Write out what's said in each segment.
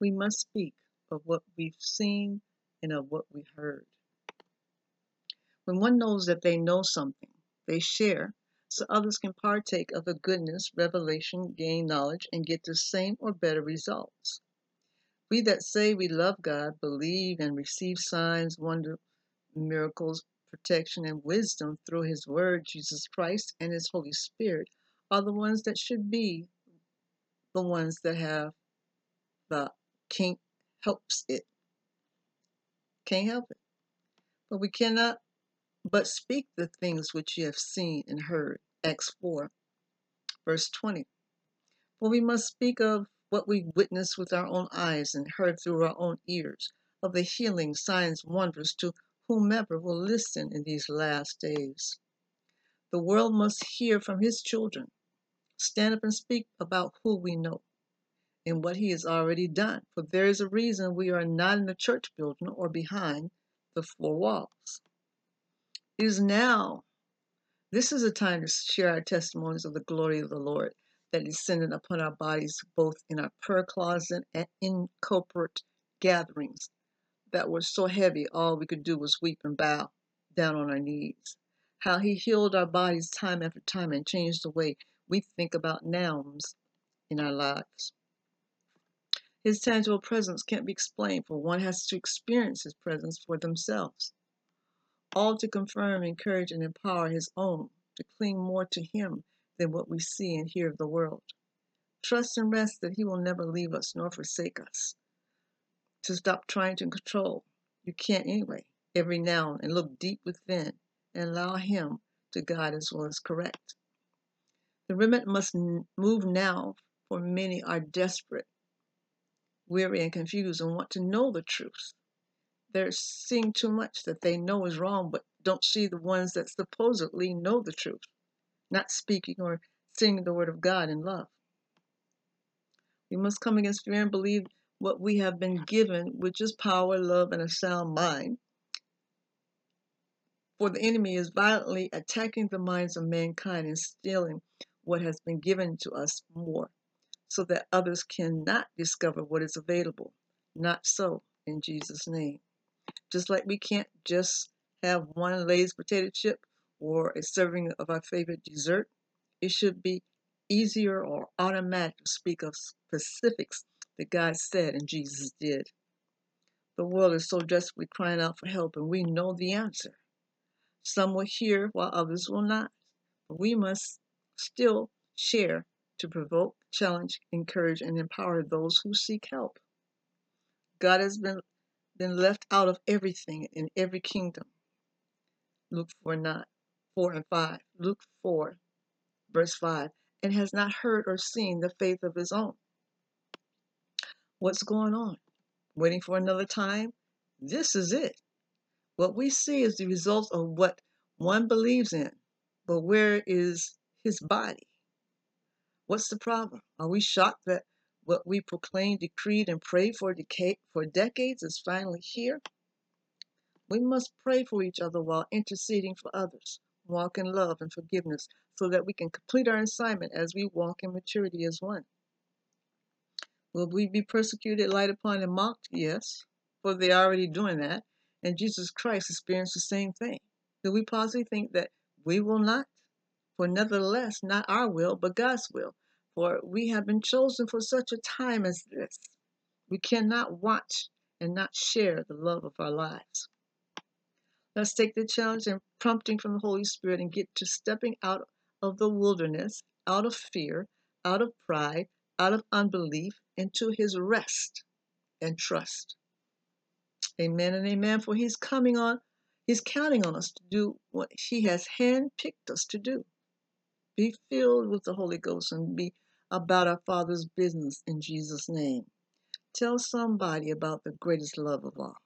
We must speak of what we've seen and of what we heard. When one knows that they know something, they share so others can partake of the goodness, revelation, gain knowledge, and get the same or better results. We that say we love God, believe and receive signs, wonder, miracles, protection, and wisdom through His Word, Jesus Christ, and His Holy Spirit are the ones that should be the ones that have the can't helps it. Can't help it. But we cannot but speak the things which you have seen and heard. Acts 4, verse 20. For we must speak of what we witnessed with our own eyes and heard through our own ears, of the healing, signs, wonders to whomever will listen in these last days. The world must hear from his children. Stand up and speak about who we know and what he has already done. For there is a reason we are not in the church building or behind the four walls. It is now, this is a time to share our testimonies of the glory of the Lord that descended upon our bodies, both in our prayer closet and in corporate gatherings that were so heavy, all we could do was weep and bow down on our knees. How he healed our bodies time after time and changed the way we think about nouns in our lives. His tangible presence can't be explained, for one has to experience his presence for themselves. All to confirm, encourage, and empower his own to cling more to him than what we see and hear of the world. Trust and rest that he will never leave us nor forsake us. To stop trying to control, you can't anyway, every now and look deep within and allow him to guide as well as correct. The remnant must move now, for many are desperate weary and confused and want to know the truth. They're seeing too much that they know is wrong, but don't see the ones that supposedly know the truth, not speaking or singing the word of God in love. We must come against fear and believe what we have been given, which is power, love, and a sound mind. For the enemy is violently attacking the minds of mankind and stealing what has been given to us more so that others cannot discover what is available. Not so in Jesus' name. Just like we can't just have one Lay's potato chip or a serving of our favorite dessert, it should be easier or automatic to speak of specifics that God said and Jesus did. The world is so desperately crying out for help, and we know the answer. Some will hear while others will not. But we must still share to provoke, challenge, encourage, and empower those who seek help. God has been, been left out of everything in every kingdom. Luke 4, 9, 4 and 5. Luke 4, verse 5, and has not heard or seen the faith of his own. What's going on? Waiting for another time? This is it. What we see is the result of what one believes in, but where is his body? What's the problem? Are we shocked that what we proclaimed, decreed, and prayed for, for decades is finally here? We must pray for each other while interceding for others, walk in love and forgiveness so that we can complete our assignment as we walk in maturity as one. Will we be persecuted, light upon, and mocked? Yes, for they're already doing that, and Jesus Christ experienced the same thing. Do we possibly think that we will not? For nevertheless, not our will, but God's will. For we have been chosen for such a time as this. We cannot watch and not share the love of our lives. Let's take the challenge and prompting from the Holy Spirit and get to stepping out of the wilderness, out of fear, out of pride, out of unbelief, into his rest and trust. Amen and amen. For he's coming on, he's counting on us to do what he has handpicked us to do. Be filled with the Holy Ghost and be about our Father's business in Jesus' name. Tell somebody about the greatest love of all.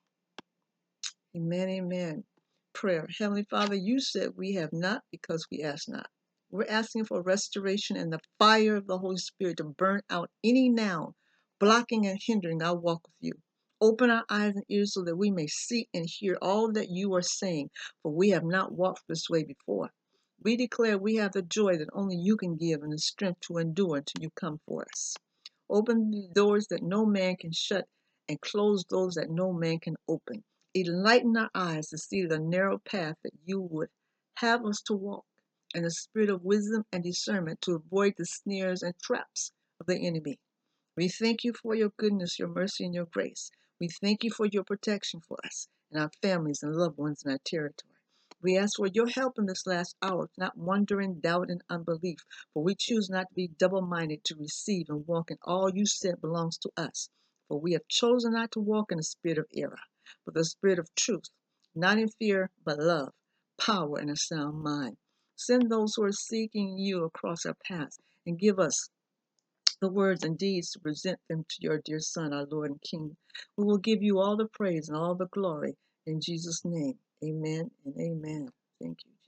Amen, amen. Prayer. Heavenly Father, you said we have not because we ask not. We're asking for restoration and the fire of the Holy Spirit to burn out any now blocking and hindering our walk with you. Open our eyes and ears so that we may see and hear all that you are saying, for we have not walked this way before. We declare we have the joy that only you can give and the strength to endure until you come for us. Open the doors that no man can shut and close those that no man can open. Enlighten our eyes to see the narrow path that you would have us to walk, and the spirit of wisdom and discernment to avoid the snares and traps of the enemy. We thank you for your goodness, your mercy, and your grace. We thank you for your protection for us and our families and loved ones in our territory. We ask for your help in this last hour, not wondering, doubt, and unbelief, for we choose not to be double minded to receive and walk in all you said belongs to us. For we have chosen not to walk in the spirit of error, but the spirit of truth, not in fear, but love, power, and a sound mind. Send those who are seeking you across our paths and give us the words and deeds to present them to your dear Son, our Lord and King. We will give you all the praise and all the glory in Jesus' name. Amen and amen. Thank you.